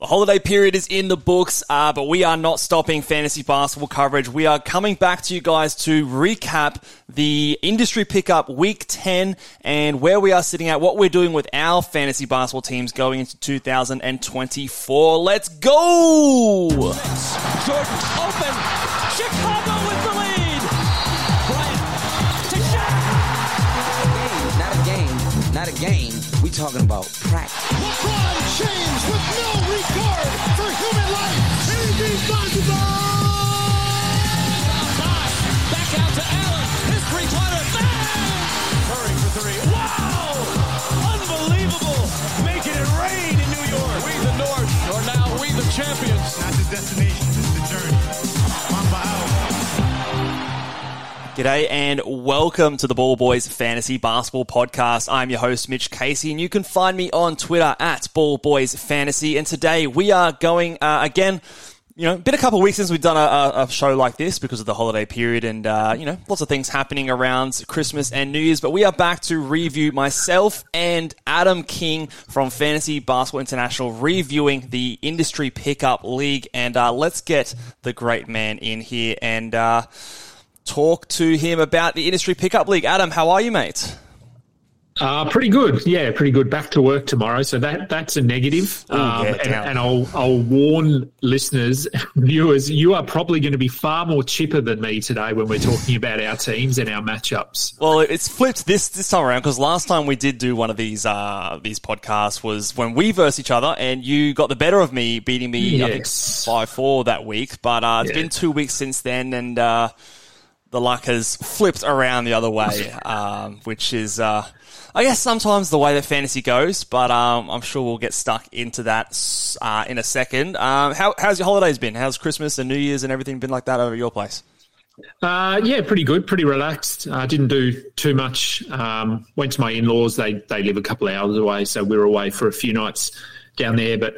The holiday period is in the books, uh, but we are not stopping fantasy basketball coverage. We are coming back to you guys to recap the industry pickup week 10 and where we are sitting at, what we're doing with our fantasy basketball teams going into 2024. Let's go! Jordan open. Talking about practice. LeBron James with no regard G'day and welcome to the Ball Boys Fantasy Basketball Podcast. I'm your host, Mitch Casey, and you can find me on Twitter at Ball Boys Fantasy. And today we are going uh, again. You know, been a couple of weeks since we've done a, a, show like this because of the holiday period and, uh, you know, lots of things happening around Christmas and New Year's. But we are back to review myself and Adam King from Fantasy Basketball International reviewing the Industry Pickup League. And uh, let's get the great man in here and uh, talk to him about the Industry Pickup League. Adam, how are you, mate? Uh, pretty good. Yeah, pretty good. Back to work tomorrow, so that that's a negative. Ooh, um, yeah, and, and I'll I'll warn listeners, viewers, you are probably going to be far more chipper than me today when we're talking about our teams and our matchups. Well, it's flipped this this time around because last time we did do one of these uh, these podcasts was when we versed each other, and you got the better of me, beating me I think five four that week. But uh, it's Yeah. been two weeks since then, and uh, the luck has flipped around the other way, um, which is. Uh, I guess sometimes the way that fantasy goes, but um, I'm sure we'll get stuck into that uh, in a second. Um, how, how's your holidays been? How's Christmas and New Year's and everything been like that over at your place? Uh, yeah, pretty good, pretty relaxed. uh, didn't do too much. Um, went to my in-laws. They they live a couple of hours away, so we were away for a few nights down there. But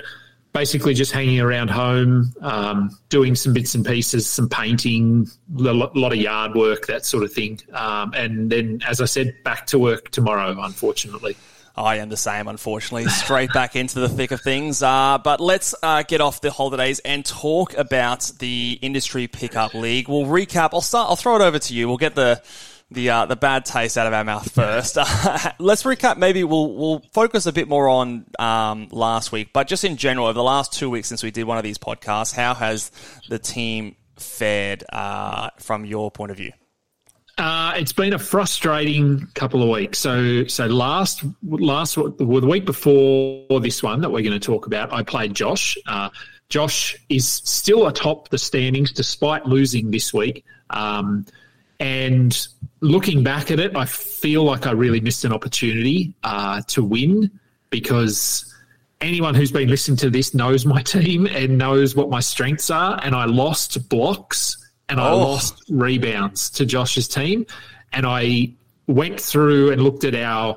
basically, just hanging around home, um, doing some bits and pieces, some painting, a lot of yard work, that sort of thing. Um, and then, as I said, back to work tomorrow. Unfortunately. I am the same, unfortunately. Straight back into the thick of things. Uh, but let's uh, get off the holidays and talk about the industry pickup league. We'll recap. I'll start. I'll throw it over to you. We'll get the the uh, the bad taste out of our mouth first. let's recap. Maybe we'll we'll focus a bit more on um, last week, but just in general, over the last two weeks since we did one of these podcasts, how has the team fared uh, from your point of view? Uh, it's been a frustrating couple of weeks. So, so last last well, the week before this one that we're going to talk about, I played Josh. Uh, Josh is still atop the standings despite losing this week. Um, and looking back at it, I feel like I really missed an opportunity uh, to win because anyone who's been listening to this knows my team and knows what my strengths are. And I lost blocks and I Oh. lost rebounds to Josh's team. And I went through and looked at our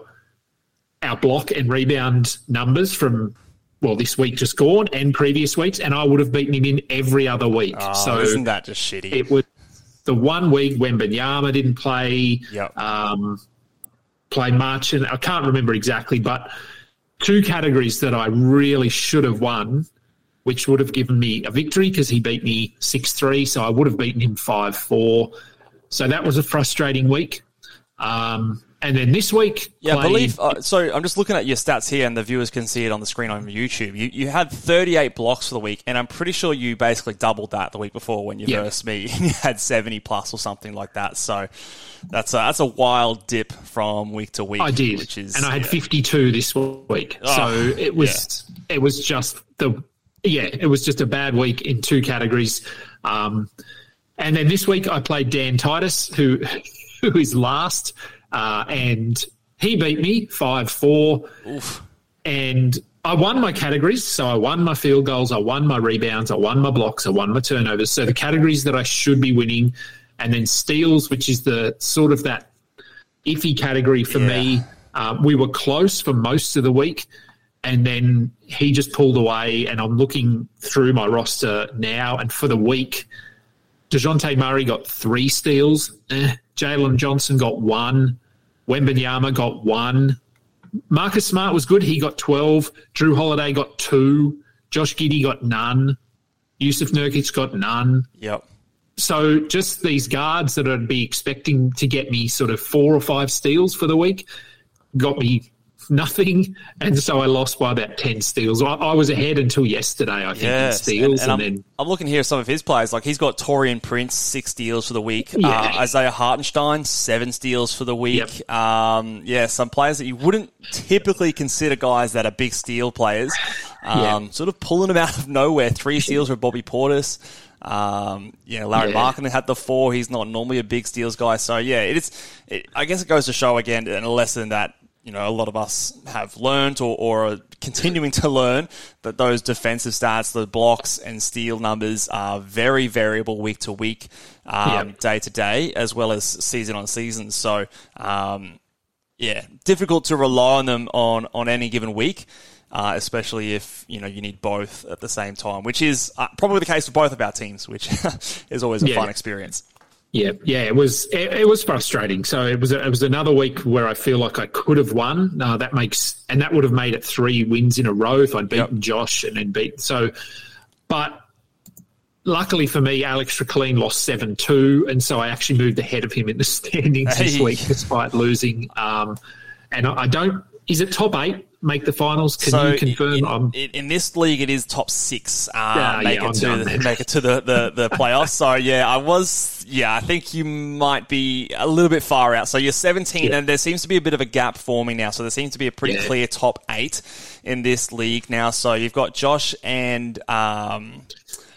our block and rebound numbers from well, this week just gone and previous weeks, and I would have beaten him in every other week. Oh, so isn't that just shitty? it was the one week when Benyama didn't play, Yep. um, play much, and I can't remember exactly, but two categories that I really should have won, which would have given me a victory because he beat me 6 3, so I would have beaten him 5 4. So that was a frustrating week. Um, and then this week, Yeah, I played- believe. Uh, so I'm just looking at your stats here, and the viewers can see it on the screen on YouTube. You, you had 38 blocks for the week, and I'm pretty sure you basically doubled that the week before when you Yeah. versed me. You had 70 plus or something like that. So that's a, that's a wild dip from week to week. I did, which is and I had yeah. 52 this week. Oh, so it was it was just the yeah, it was just a bad week in two categories. Um, and then this week I played Dan Titus, who who is last, uh, and he beat me five four, and I won my categories. So I won my field goals, I won my rebounds, I won my blocks, I won my turnovers. So the categories that I should be winning, and then steals, which is the sort of that iffy category for Yeah. me. Uh, we were close for most of the week, and then he just pulled away. And I'm looking through my roster now, and for the week, Dejounte Murray got three steals. Eh. Jalen Johnson got one. Wembanyama got one. Marcus Smart was good. He got 12. Jrue Holiday got two. Josh Giddey got none. Jusuf Nurkic got none. Yep. So just these guards that I'd be expecting to get me sort of four or five steals for the week got me nothing, and so I lost by about ten steals. I, I was ahead until yesterday, I think, in Yes, steals, and, I'm, then I'm looking here at some of his players. Like he's got Taurean Prince six steals for the week. Yeah. Uh, Isaiah Hartenstein seven steals for the week. Yep. Um, yeah, some players that you wouldn't typically consider guys that are big steal players. Um, Yeah. Sort of pulling them out of nowhere. Three steals for Bobby Portis. Um, you know, Larry Yeah. Markin had the four. He's not normally a big steals guy. So yeah, it is. It, I guess it goes to show again, and a lesson that you know a lot of us have learned or, or are continuing to learn that those defensive stats, the blocks and steal numbers are very variable week to week, um, day to day, as well as season on season. So um, yeah, difficult to rely on them on on any given week. Uh, especially if you know you need both at the same time, which is uh, probably the case for both of our teams, which is always a Yeah. fun experience. Yeah, yeah, it was it, it was frustrating. So it was it was another week where I feel like I could have won. Uh, that makes and that would have made it three wins in a row if I'd beaten Yep. Josh and then beat so. But luckily for me, Alex Rikleen lost seven two, and so I actually moved ahead of him in the standings this week despite losing. Um, and I, I don't. Is it top eight make the finals? Can so you confirm? in, in, in this league, it is top six. Uh, Ah, make, yeah, it to the, make it to the, the, the playoffs. so yeah, I was. Yeah, I think you might be a little bit far out. So you're 17, Yeah. and there seems to be a bit of a gap forming now. So there seems to be a pretty Yeah. clear top eight in this league now. So you've got Josh and. Um,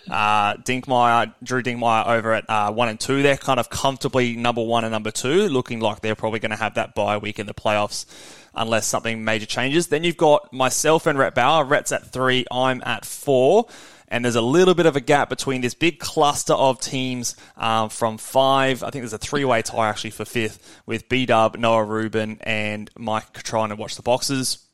uh, Dinkmeyer, Drew Dinkmeyer over at uh, one and two. They're kind of comfortably number one and number two, looking like they're probably going to have that bye week in the playoffs unless something major changes. Then you've got myself and Rhett Bauer. Rhett's at three, I'm at four. And there's a little bit of a gap between this big cluster of teams um, from five. I think there's a three-way tie actually for fifth with B Dub, Noah Rubin, and Mike trying to watch the boxes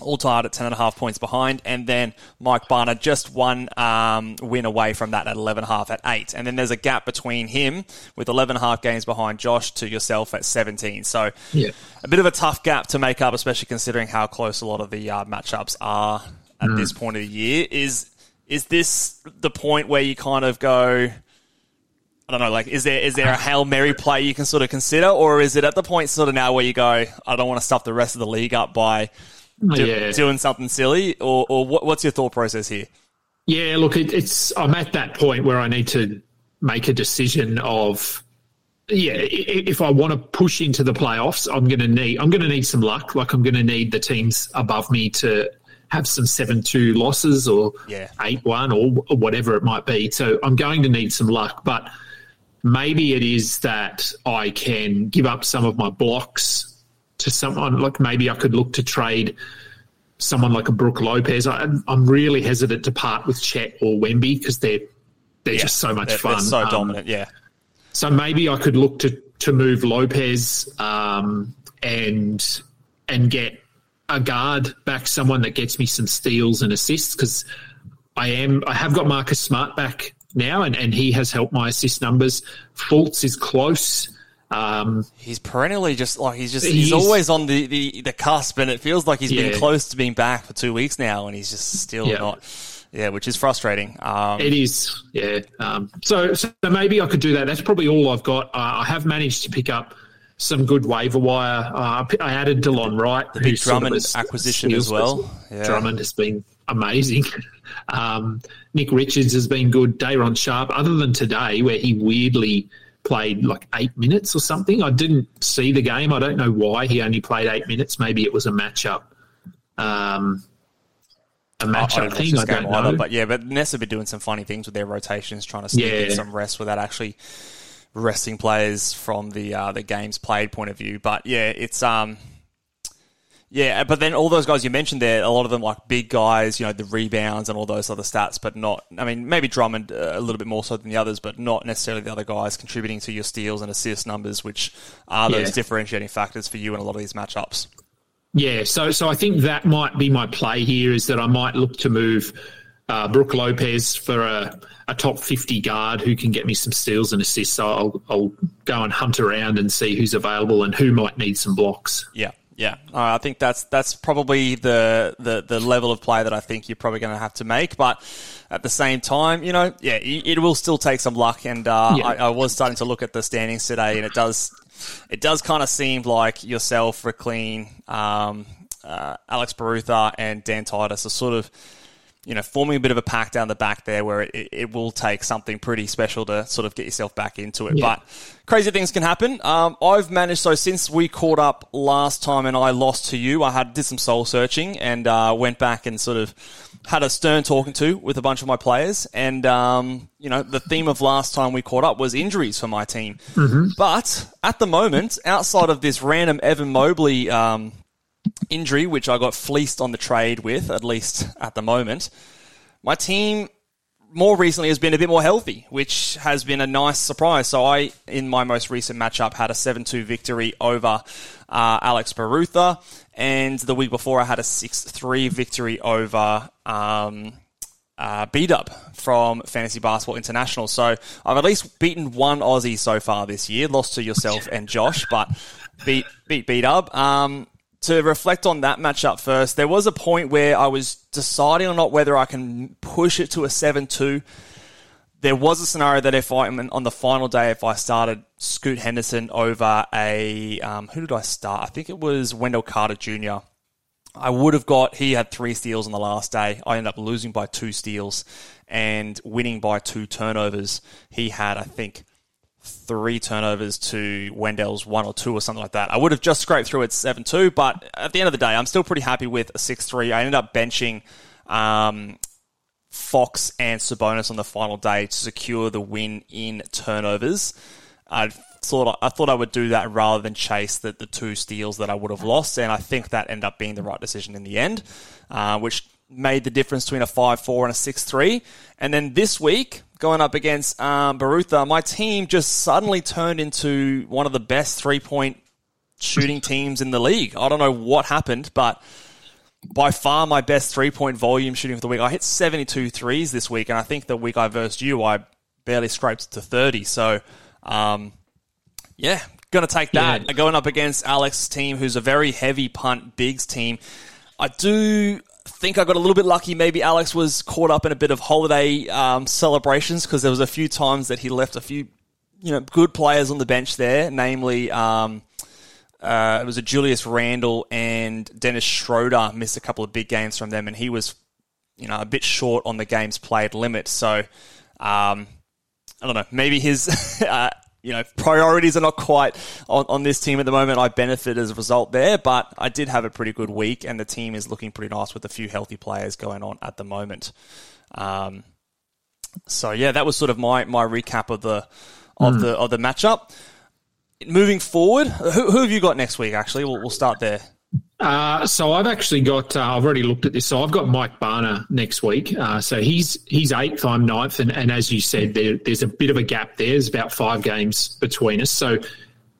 all tied at 10.5 points behind. And then Mike Barner just one um, win away from that at 11.5 at 8. And then there's a gap between him with 11.5 games behind Josh to yourself at 17. So Yeah. a bit of a tough gap to make up, especially considering how close a lot of the uh, matchups are at this point of the year. Is is this the point where you kind of go... I don't know, like, is there is there a Hail Mary play you can sort of consider, or is it at the point sort of now where you go, I don't want to stuff the rest of the league up by Oh, do, yeah. doing something silly, or, or what, what's your thought process here? Yeah, look, it, it's I'm at that point where I need to make a decision of yeah, if I want to push into the playoffs, I'm going to need I'm going to need some luck. Like I'm going to need the teams above me to have some seven two losses or Yeah. eight one or, or whatever it might be. So I'm going to need some luck, but maybe it is that I can give up some of my blocks to someone. Like maybe I could look to trade someone like a Brook Lopez. I, I'm really hesitant to part with Chet or Wemby because they're they're just so much They're, fun. they're so Um, dominant, yeah. so maybe I could look to to move Lopez um, and and get a guard back, someone that gets me some steals and assists because I am I have got Marcus Smart back now, and, and he has helped my assist numbers. Fultz is close. Um, he's perennially just like he's just he's, he's always on the, the, the cusp, and it feels like he's yeah. been close to being back for two weeks now, and he's just still yeah. not. Yeah, which is frustrating. Um, it is, yeah. Um, so, so maybe I could do that. That's probably all I've got. Uh, I have managed to pick up some good waiver wire. Uh, I added Delon Wright, the big Drummond sort of acquisition as well. Yeah. Drummond has been amazing. Um, Nick Richards has been good. Day'Ron Sharpe, other than today, where he weirdly played like eight minutes or something. I didn't see the game. I don't know why he only played eight minutes. Maybe it was a matchup. Um, a matchup I, thing. I don't know. Either, but yeah, but Nets have been doing some funny things with their rotations, trying to sneak yeah. in some rest without actually resting players from the uh, the games played point of view. But yeah, it's um yeah, but then all those guys you mentioned there, a lot of them like big guys, you know, the rebounds and all those other stats, but not. I mean, maybe Drummond uh, a little bit more so than the others, but not necessarily the other guys contributing to your steals and assist numbers, which are those yeah. differentiating factors for you in a lot of these matchups. Yeah, so so I think that might be my play here is that I might look to move uh, Brook Lopez for a, a top 50 guard who can get me some steals and assists. So I'll, I'll go and hunt around and see who's available and who might need some blocks. Yeah. Yeah, uh, I think that's that's probably the, the, the level of play that I think you're probably going to have to make. But at the same time, you know, yeah, it will still take some luck. And uh, yeah. I, I, was starting to look at the standings today, and it does it does kind of seem like yourself, Rikleen, um, uh, Alex Barutha, and Dan Titus are sort of you know, forming a bit of a pack down the back there where it, it will take something pretty special to sort of get yourself back into it. Yeah. But crazy things can happen. Um, I've managed, so since we caught up last time and I lost to you, I had did some soul searching and uh, went back and sort of had a stern talking to with a bunch of my players. And, um, you know, the theme of last time we caught up was injuries for my team. Mm-hmm. But at the moment, outside of this random Evan Mobley um, injury, which I got fleeced on the trade with, at least at the moment, my team more recently has been a bit more healthy, which has been a nice surprise. So I, in my most recent matchup, had a 7-2 victory over uh, Alex Barutha, and the week before I had a 6-3 victory over um, uh, B-Dub from Fantasy Basketball International. So I've at least beaten one Aussie so far this year, lost to yourself and Josh, but beat beat B-Dub. Um, to reflect on that matchup first, there was a point where I was deciding on not whether I can push it to a 7 2. There was a scenario that if I, on the final day, if I started Scoot Henderson over a, um, who did I start? I think it was Wendell Carter Jr. I would have got, he had three steals on the last day. I ended up losing by two steals and winning by two turnovers. He had, I think, three turnovers to Wendell's one or two or something like that. I would have just scraped through at 7 2, but at the end of the day, I'm still pretty happy with a 6 3. I ended up benching um, Fox and Sabonis on the final day to secure the win in turnovers. I thought I thought I would do that rather than chase the, the two steals that I would have lost, and I think that ended up being the right decision in the end, uh, which made the difference between a 5 4 and a 6 3. And then this week, going up against um, Barutha, my team just suddenly turned into one of the best three point shooting teams in the league. I don't know what happened, but by far my best three point volume shooting for the week. I hit 72 threes this week, and I think the week I versed you, I barely scraped to 30. So, um, yeah, going to take that. Yeah. Going up against Alex's team, who's a very heavy punt bigs team. I do think I got a little bit lucky. Maybe Alex was caught up in a bit of holiday um, celebrations because there was a few times that he left a few, you know, good players on the bench there. Namely, um, uh, it was a Julius Randle and Dennis Schroeder missed a couple of big games from them, and he was, you know, a bit short on the games played limit. So, um, I don't know. Maybe his uh, you know, priorities are not quite on, on this team at the moment. I benefit as a result there, but I did have a pretty good week, and the team is looking pretty nice with a few healthy players going on at the moment. Um, so yeah, that was sort of my my recap of the of mm. the of the matchup. Moving forward, who, who have you got next week? Actually, we'll, we'll start there. Uh, so I've actually got. Uh, I've already looked at this. So I've got Mike Barner next week. Uh, so he's he's eighth. I'm ninth, and, and as you said, there, there's a bit of a gap there. There's about five games between us. So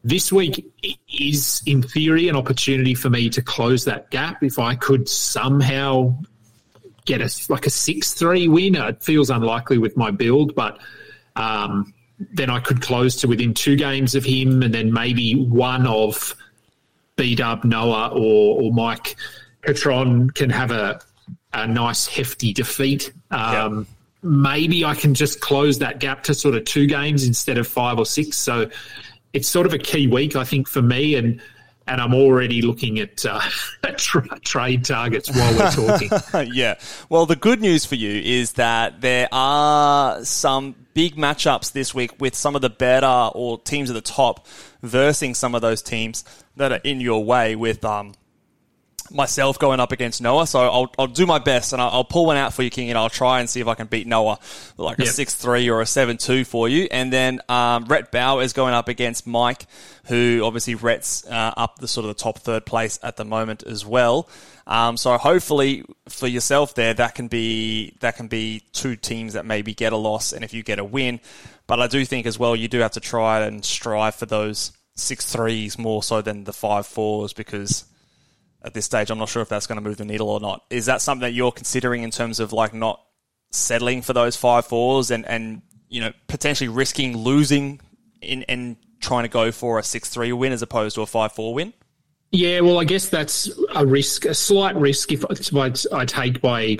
this week is, in theory, an opportunity for me to close that gap. If I could somehow get a like a six three win, it feels unlikely with my build, but um, then I could close to within two games of him, and then maybe one of B Dub Noah or, or Mike Catron can have a a nice hefty defeat. Um, yep. Maybe I can just close that gap to sort of two games instead of five or six. So it's sort of a key week, I think, for me, and and I'm already looking at uh, tra- trade targets while we're talking. yeah. Well, the good news for you is that there are some big matchups this week with some of the better or teams at the top versing some of those teams that are in your way with um, myself going up against Noah. So I'll, I'll do my best and I'll, I'll, pull one out for you, King, and I'll try and see if I can beat Noah like yep. a 6 3 or a 7 2 for you. And then um, Rhett Bauer is going up against Mike, who obviously Rhett's uh, up the sort of the top third place at the moment as well. Um, so hopefully for yourself there, that can be that can be two teams that maybe get a loss, and if you get a win. But I do think as well you do have to try and strive for those six threes more so than the five fours because at this stage, I'm not sure if that's going to move the needle or not. Is that something that you're considering in terms of like not settling for those five fours and, and you know, potentially risking losing in and trying to go for a 6 3 win as opposed to a 5 4 win? Yeah, well, I guess that's a risk, a slight risk if I take by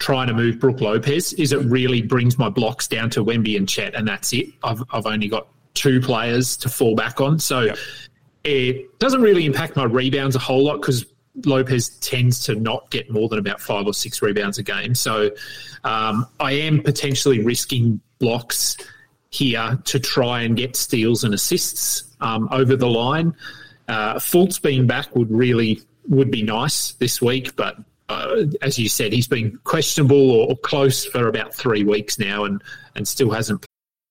trying to move Brook Lopez is it really brings my blocks down to Wemby and Chet, and that's it. I've, I've only got two players to fall back on. So yep. it doesn't really impact my rebounds a whole lot because Lopez tends to not get more than about five or six rebounds a game. So um, I am potentially risking blocks here to try and get steals and assists um, over the line. Uh, Fultz being back would really would be nice this week, but uh, as you said, he's been questionable or, or, close for about three weeks now, and and still hasn't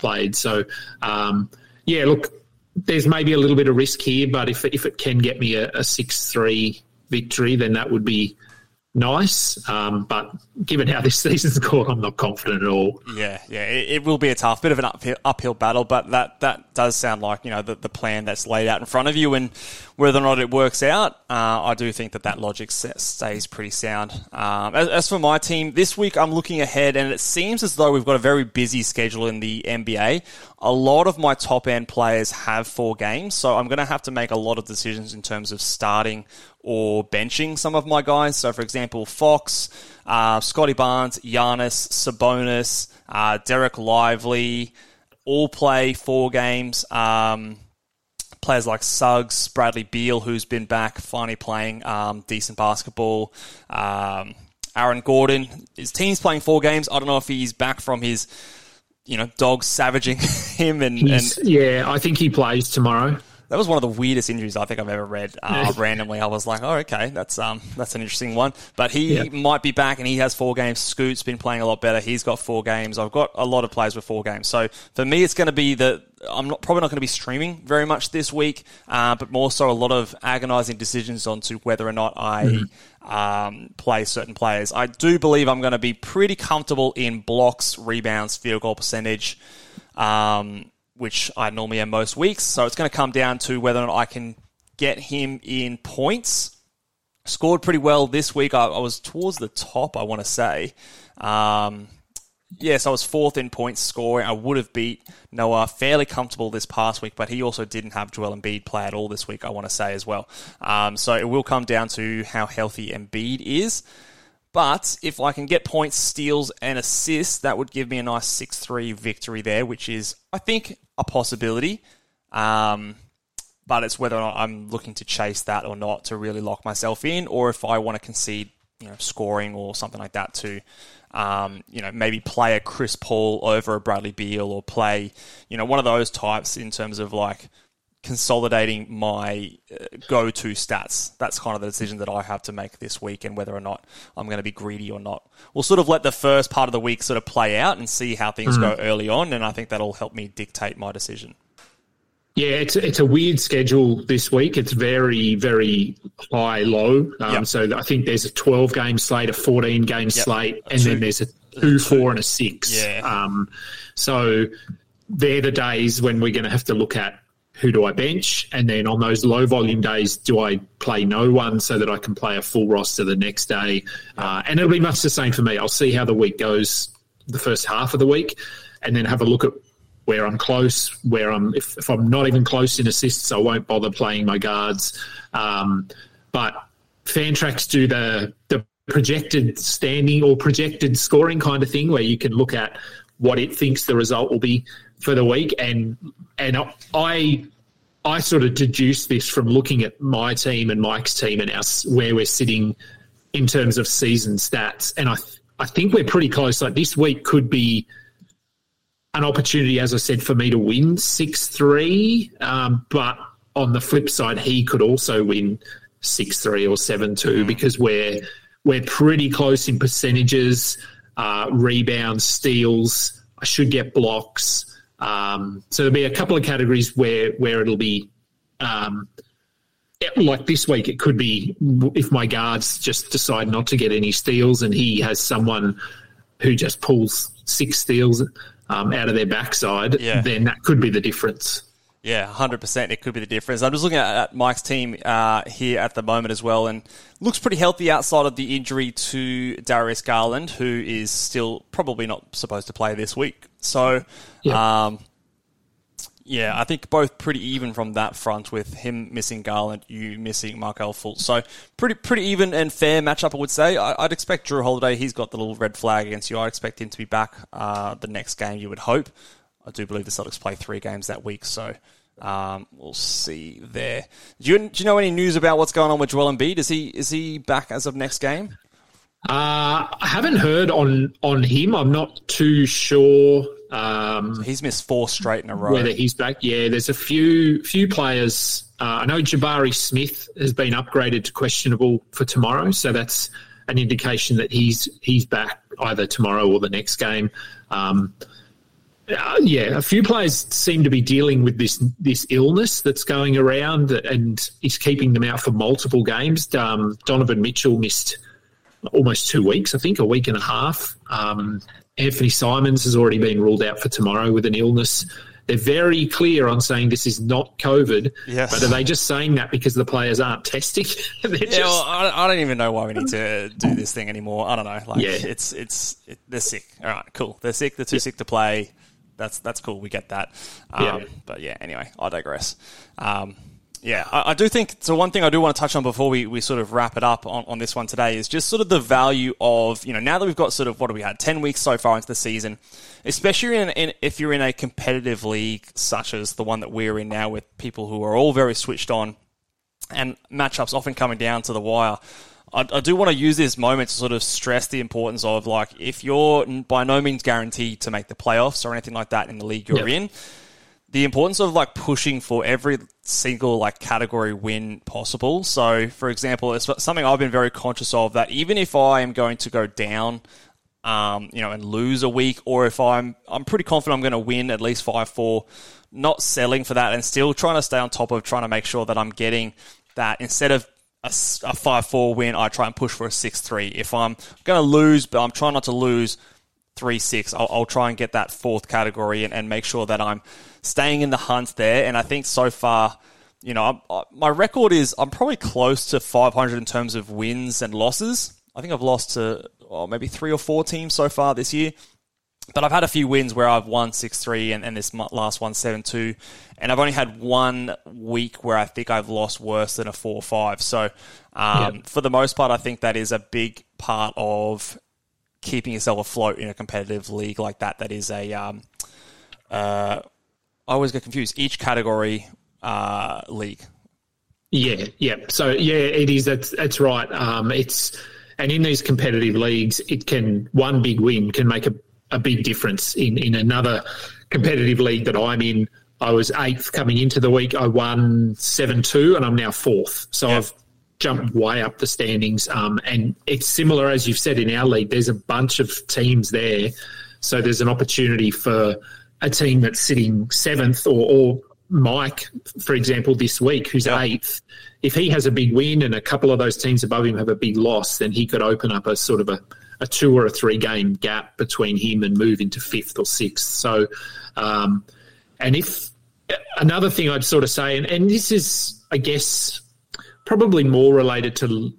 played. So, um, yeah, look, there's maybe a little bit of risk here, but if if it can get me a, a six three victory, then that would be nice. Um, but given how this season's gone, I'm not confident at all. Yeah, yeah, it, it, will be a tough bit of an uphill, uphill battle, but that that does sound like you know the, the plan that's laid out in front of you, and whether or not it works out, uh, I do think that that logic stays pretty sound. Um, as, as, for my team, this week I'm looking ahead, and it seems as though we've got a very busy schedule in the NBA. A lot of my top end players have four games, so I'm going to have to make a lot of decisions in terms of starting or benching some of my guys. So, for example, Fox, uh, Scottie Barnes, Giannis, Sabonis, uh, Dereck Lively, all play four games. Um, players like Suggs, Bradley Beal, who's been back, finally playing um, decent basketball. Um, Aaron Gordon, his team's playing four games. I don't know if he's back from his, you know, dogs savaging him and, and yeah, I think he plays tomorrow that was one of the weirdest injuries I think I've ever read. Uh, randomly, I was like, "Oh, okay, that's um, that's an interesting one." But he yeah. might be back, and he has four games. Scoot's been playing a lot better. He's got four games. I've got a lot of players with four games. So for me, it's going to be the I'm not, probably not going to be streaming very much this week, uh, but more so a lot of agonising decisions onto whether or not I mm-hmm. um, play certain players. I do believe I'm going to be pretty comfortable in blocks, rebounds, field goal percentage. Um, which I normally am most weeks. So it's going to come down to whether or not I can get him in points. Scored pretty well this week. I, I was towards the top, I want to say. Um, yes, I was fourth in points scoring. I would have beat Noah fairly comfortable this past week, but he also didn't have Joel Embiid play at all this week, I want to say as well. Um, so it will come down to how healthy Embiid is. But if I can get points, steals, and assists, that would give me a nice 6 3 victory there, which is, I think, a possibility. Um, but it's whether or not I'm looking to chase that or not to really lock myself in, or if I want to concede, you know, scoring or something like that to, um, you know, maybe play a Chris Paul over a Bradley Beal or play, you know, one of those types in terms of like consolidating my uh, go-to stats. That's kind of the decision that I have to make this week and whether or not I'm going to be greedy or not. We'll sort of let the first part of the week sort of play out and see how things mm-hmm. go early on, and I think that'll help me dictate my decision. Yeah, it's it's a weird schedule this week. It's very very high low. Um, yep. So I think there's a 12 game slate, a 14 game yep. slate, and two, then there's a two, four, and a six. Yeah. Um, so they're the days when we're going to have to look at who do I bench? And then on those low volume days, do I play no one so that I can play a full roster the next day? Uh, and it'll be much the same for me. I'll see how the week goes the first half of the week and then have a look at where I'm close, where I'm, if, if I'm not even close in assists, I won't bother playing my guards. Um, but Fantrax do the, the projected standing or projected scoring kind of thing where you can look at what it thinks the result will be for the week, and and I I sort of deduced this from looking at my team and Mike's team and us where we're sitting in terms of season stats, and I I think we're pretty close. Like this week could be an opportunity, as I said, for me to win six three, um, but on the flip side, he could also win six three or seven two mm. because we're we're pretty close in percentages, uh, rebounds, steals. I should get blocks. Um, so there'll be a couple of categories where where it'll be um, like this week. It could be if my guards just decide not to get any steals, and he has someone who just pulls six steals um, out of their backside. Yeah. Then that could be the difference. Yeah, hundred percent. It could be the difference. I'm just looking at, Mike's team uh, here at the moment as well, and looks pretty healthy outside of the injury to Darius Garland, who is still probably not supposed to play this week. So, yeah. Um, yeah, I think both pretty even from that front with him missing Garland, you missing Markelle Fultz. So pretty pretty even and fair matchup, I would say. I, would expect Jrue Holiday. He's got the little red flag against you. I expect him to be back uh, the next game. You would hope. I do believe the Celtics play three games that week, so um, we'll see there. Do you, do you know any news about what's going on with Joel Embiid? Is he is he back as of next game? Uh, I haven't heard on on him. I'm not too sure. Um, so he's missed four straight in a row. Whether he's back, yeah. There's a few few players. Uh, I know Jabari Smith has been upgraded to questionable for tomorrow, so that's an indication that he's he's back either tomorrow or the next game. Um, uh, yeah, a few players seem to be dealing with this this illness that's going around, and is keeping them out for multiple games. Um, Donovan Mitchell missed almost two weeks, I think, a week and a half. Um, Anfernee Simons has already been ruled out for tomorrow with an illness. They're very clear on saying this is not COVID. Yes. But are they just saying that because the players aren't testing? yeah, just... well, I, I, don't even know why we need to do this thing anymore. I don't know. Like, yeah. it's it's it, they're sick. All right, cool. They're sick. They're too yeah. sick to play. That's that's cool. We get that. Um, yeah. But yeah, anyway, I digress. Um, yeah, I, I, do think so. One thing I do want to touch on before we, we sort of wrap it up on, on this one today is just sort of the value of, you know, now that we've got sort of what have we had, 10 weeks so far into the season, especially in, in, if you're in a competitive league such as the one that we're in now with people who are all very switched on and matchups often coming down to the wire. I, I do want to use this moment to sort of stress the importance of like if you're by no means guaranteed to make the playoffs or anything like that in the league you're yep. in the importance of like pushing for every single like category win possible. So, for example, it's something I've been very conscious of that even if I am going to go down, um, you know, and lose a week, or if I'm I'm pretty confident I'm going to win at least five four, not selling for that and still trying to stay on top of trying to make sure that I'm getting that instead of a, a five four win, I try and push for a six three. If I'm going to lose, but I'm trying not to lose three six, I'll, I'll try and get that fourth category and, and make sure that I'm staying in the hunt there. And I think so far, you know, I, my record is I'm probably close to 500 in terms of wins and losses. I think I've lost to oh, maybe three or four teams so far this year. but I've had a few wins where I've won 6 3 and, and this last one 7 2. And I've only had one week where I think I've lost worse than a 4 5. So, um, for the most part, I think that is a big part of keeping yourself afloat in a competitive league like that. That is a. Um, uh, I always get confused. Each category uh, league. Yeah, yeah. So yeah, it is. That's that's right. Um, it's and in these competitive leagues, it can one big win can make a a big difference in, in another competitive league that I'm in. I was eighth coming into the week. I won 7 2, and I'm now fourth. So yep. I've jumped way up the standings. Um, and it's similar, as you've said, in our league, there's a bunch of teams there. So there's an opportunity for a team that's sitting seventh or, or Mike, for example, this week, who's yep. eighth. If he has a big win and a couple of those teams above him have a big loss, then he could open up a sort of a a two or a three game gap between him and move into fifth or sixth. So, um, and if another thing I'd sort of say, and, and this is, I guess, probably more related to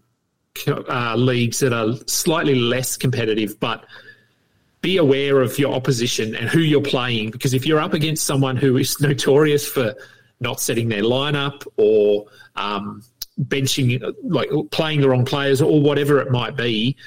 uh, leagues that are slightly less competitive, but be aware of your opposition and who you're playing because if you're up against someone who is notorious for not setting their lineup or um, benching, like playing the wrong players or whatever it might be,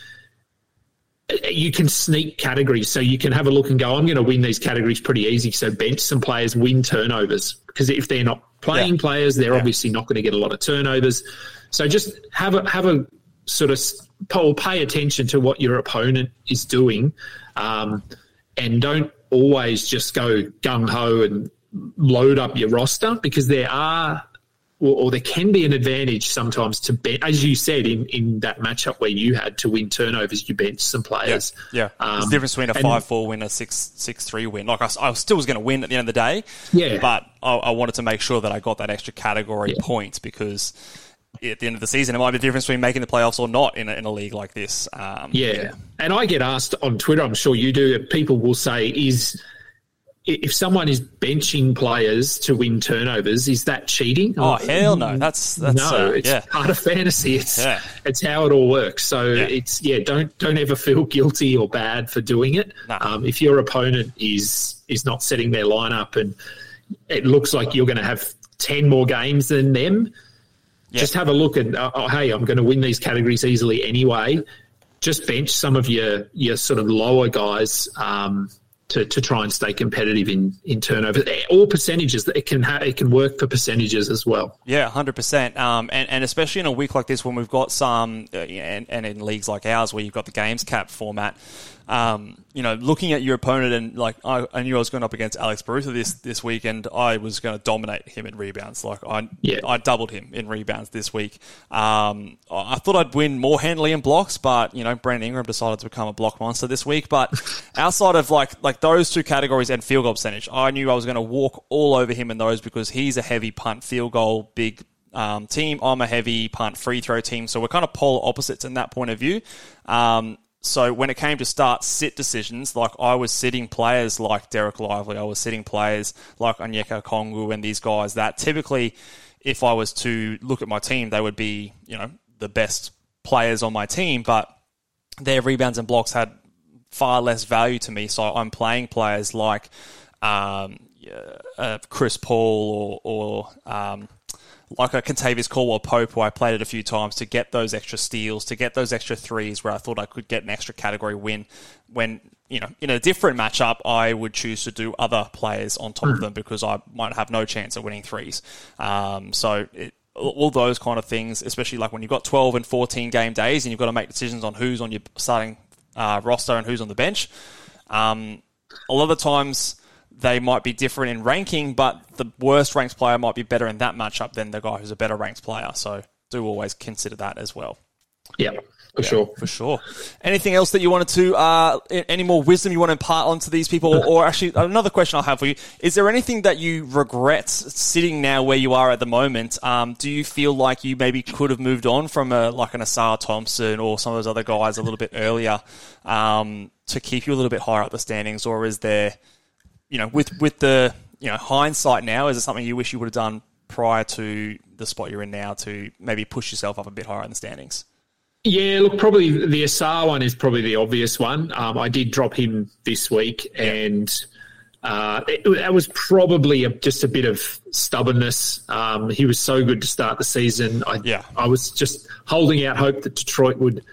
you can sneak categories. So you can have a look and go, I'm going to win these categories pretty easy. So bench some players, win turnovers. Because if they're not playing yeah. players, they're yeah. obviously not going to get a lot of turnovers. So just have a have a sort of pay attention to what your opponent is doing, um, and don't always just go gung ho and load up your roster because there are or, or, there can be an advantage sometimes to bench, as you said in, in that matchup where you had to win turnovers, you bench some players. Yeah, yeah. Um, a difference between a five four win, a six six three win. Like I, I still was going to win at the end of the day. Yeah, but I, I wanted to make sure that I got that extra category yeah. points because at the end of the season, it might be the difference between making the playoffs or not in a, in a league like this. Um, yeah. yeah. And I get asked on Twitter, I'm sure you do, people will say, is if someone is benching players to win turnovers, is that cheating? Oh hell no! That's, that's no. Uh, it's yeah. part of fantasy. It's yeah. it's how it all works. So yeah. it's yeah. Don't don't ever feel guilty or bad for doing it. No. Um, if your opponent is is not setting their lineup and it looks like you're going to have ten more games than them, just have a look and uh, oh, hey, I'm going to win these categories easily anyway. Just bench some of your your sort of lower guys. Um, to, to try and stay competitive in, in turnover or percentages. It can ha- it can work for percentages as well. Yeah, hundred percent. Um, and and especially in a week like this when we've got some, uh, and, and in leagues like ours where you've got the games cap format, um, you know, looking at your opponent and like I, I, knew I was going up against Alex Barutha this this week, and I was going to dominate him in rebounds. Like I, yeah. I doubled him in rebounds this week. Um, I thought I'd win more handily in blocks, but you know, Brandon Ingram decided to become a block monster this week. But outside of like like those two categories and field goal percentage, I knew I was going to walk all over him in those because he's a heavy punt, field goal, big um, team. I'm a heavy punt free throw team, so we're kind of polar opposites in that point of view. Um, so when it came to start sit decisions, like I was sitting players like Dereck Lively, I was sitting players like Onyeka Okongwu and these guys that typically, if I was to look at my team, they would be, you know, the best players on my team, but their rebounds and blocks had far less value to me. So I'm playing players like um, uh, Chris Paul or, or um, like a Kentavious Caldwell Pope, who I played it a few times to get those extra steals, to get those extra threes where I thought I could get an extra category win. When, you know, in a different matchup, I would choose to do other players on top of them because I might have no chance of winning threes. Um, so it, all those kind of things, especially like when you've got 12 and 14 game days and you've got to make decisions on who's on your starting uh, roster and who's on the bench. Um, a lot of the times, they might be different in ranking, but the worst ranked player might be better in that matchup than the guy who's a better ranked player. So do always consider that as well. Yeah, for yeah, sure. For sure. Anything else that you wanted to, uh, any more wisdom you want to impart onto these people? Or actually, another question I'll have for you is there anything that you regret sitting now where you are at the moment? Um, do you feel like you maybe could have moved on from a, like an Ausar Thompson or some of those other guys a little bit earlier um, to keep you a little bit higher up the standings? Or is there you know, with with the you know hindsight now, is it something you wish you would have done prior to the spot you're in now to maybe push yourself up a bit higher in the standings? Yeah, look, probably the Ausar one is probably the obvious one. Um, I did drop him this week, and uh, it, that was probably a, just a bit of stubbornness. Um, he was so good to start the season. I, yeah. I was just holding out hope that Detroit would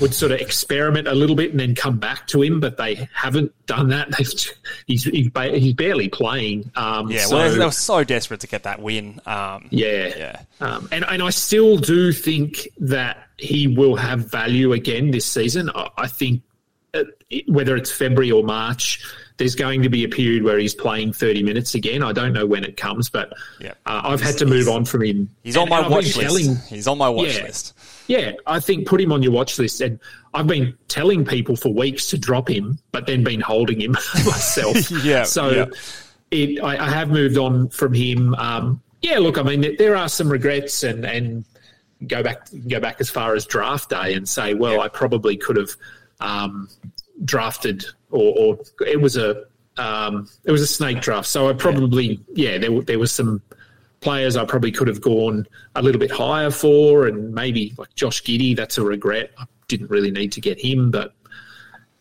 would sort of experiment a little bit and then come back to him, but they haven't done that. he's he's, he's barely playing. Um, yeah, so, well, they were so desperate to get that win. Um, yeah, yeah, um, and and I still do think that he will have value again this season. I, I think uh, whether it's February or March, there's going to be a period where he's playing 30 minutes again. I don't know when it comes, but yeah. uh, I've had to move on from him. He's on my watch list. Telling, he's on my watch yeah, list. Yeah, I think put him on your watch list. And I've been telling people for weeks to drop him, but then been holding him myself. yeah. So yeah. It, I, I, have moved on from him. Um, yeah, look, I mean, there are some regrets, and and go back go back as far as draft day and say, well, yeah. I probably could have um, drafted, or, or, it was a um, it was a snake draft. So I probably yeah, yeah there there was some players I probably could have gone a little bit higher for, and maybe like Josh Giddey, that's a regret. I didn't really need to get him, but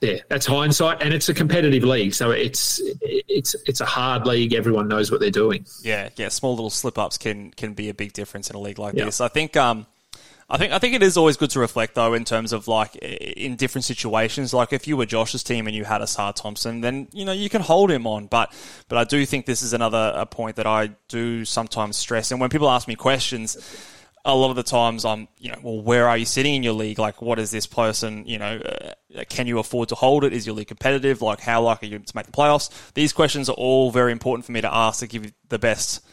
yeah, that's hindsight, and it's a competitive league, so it's it's it's a hard league. Everyone knows what they're doing. Yeah, yeah, small little slip ups can can be a big difference in a league like yeah. this. I think um, I think I think it is always good to reflect though in terms of like in different situations. Like if you were Josh's team and you had Ausar Thompson, then you know you can hold him on. But but I do think this is another a point that I do sometimes stress. And when people ask me questions, a lot of the times I'm you know well where are you sitting in your league? Like what is this person? You know uh, can you afford to hold it? Is your league competitive? Like how likely are you to make the playoffs? These questions are all very important for me to ask to give the best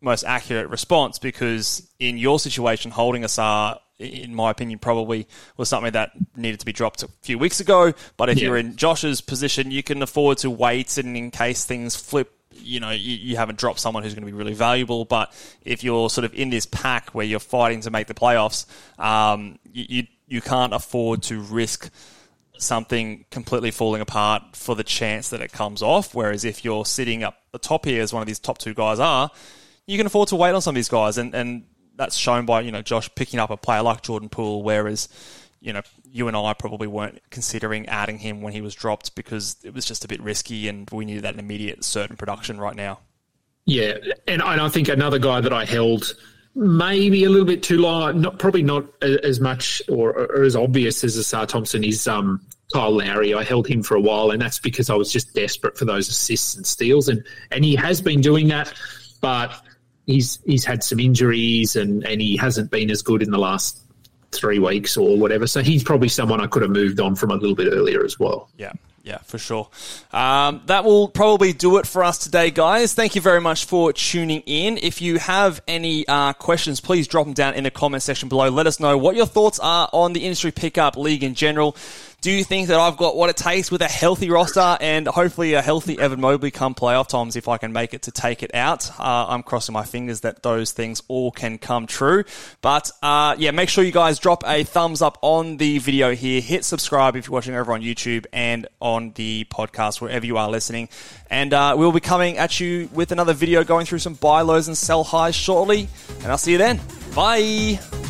most accurate response because in your situation, holding Ausar, in my opinion, probably was something that needed to be dropped a few weeks ago. But if yeah. you're in Josh's position, you can afford to wait and in case things flip. You know, you, you haven't dropped someone who's going to be really valuable, but if you're sort of in this pack where you're fighting to make the playoffs, um, you, you you can't afford to risk something completely falling apart for the chance that it comes off. Whereas if you're sitting up the top here, as one of these top two guys are, you can afford to wait on some of these guys, and, and that's shown by you know Josh picking up a player like Jordan Poole, whereas you know you and I probably weren't considering adding him when he was dropped because it was just a bit risky, and we needed that immediate certain production right now. Yeah, and I think another guy that I held maybe a little bit too long, not probably not as much or, or as obvious as Ausar Thompson is um, Kyle Lowry. I held him for a while, and that's because I was just desperate for those assists and steals, and and he has been doing that, but he's he's had some injuries and and he hasn't been as good in the last three weeks or whatever. So he's probably someone I could have moved on from a little bit earlier as well. Yeah. Yeah, for sure. Um, that will probably do it for us today, guys. Thank you very much for tuning in. If you have any uh, questions, please drop them down in the comment section below. Let us know what your thoughts are on the industry pickup league in general. Do you think that I've got what it takes with a healthy roster and hopefully a healthy Evan Mobley come playoff times if I can make it to take it out? Uh, I'm crossing my fingers that those things all can come true. But uh, yeah, make sure you guys drop a thumbs up on the video here. Hit subscribe if you're watching over on YouTube and on the podcast wherever you are listening. And uh, we'll be coming at you with another video going through some buy lows and sell highs shortly. And I'll see you then. Bye.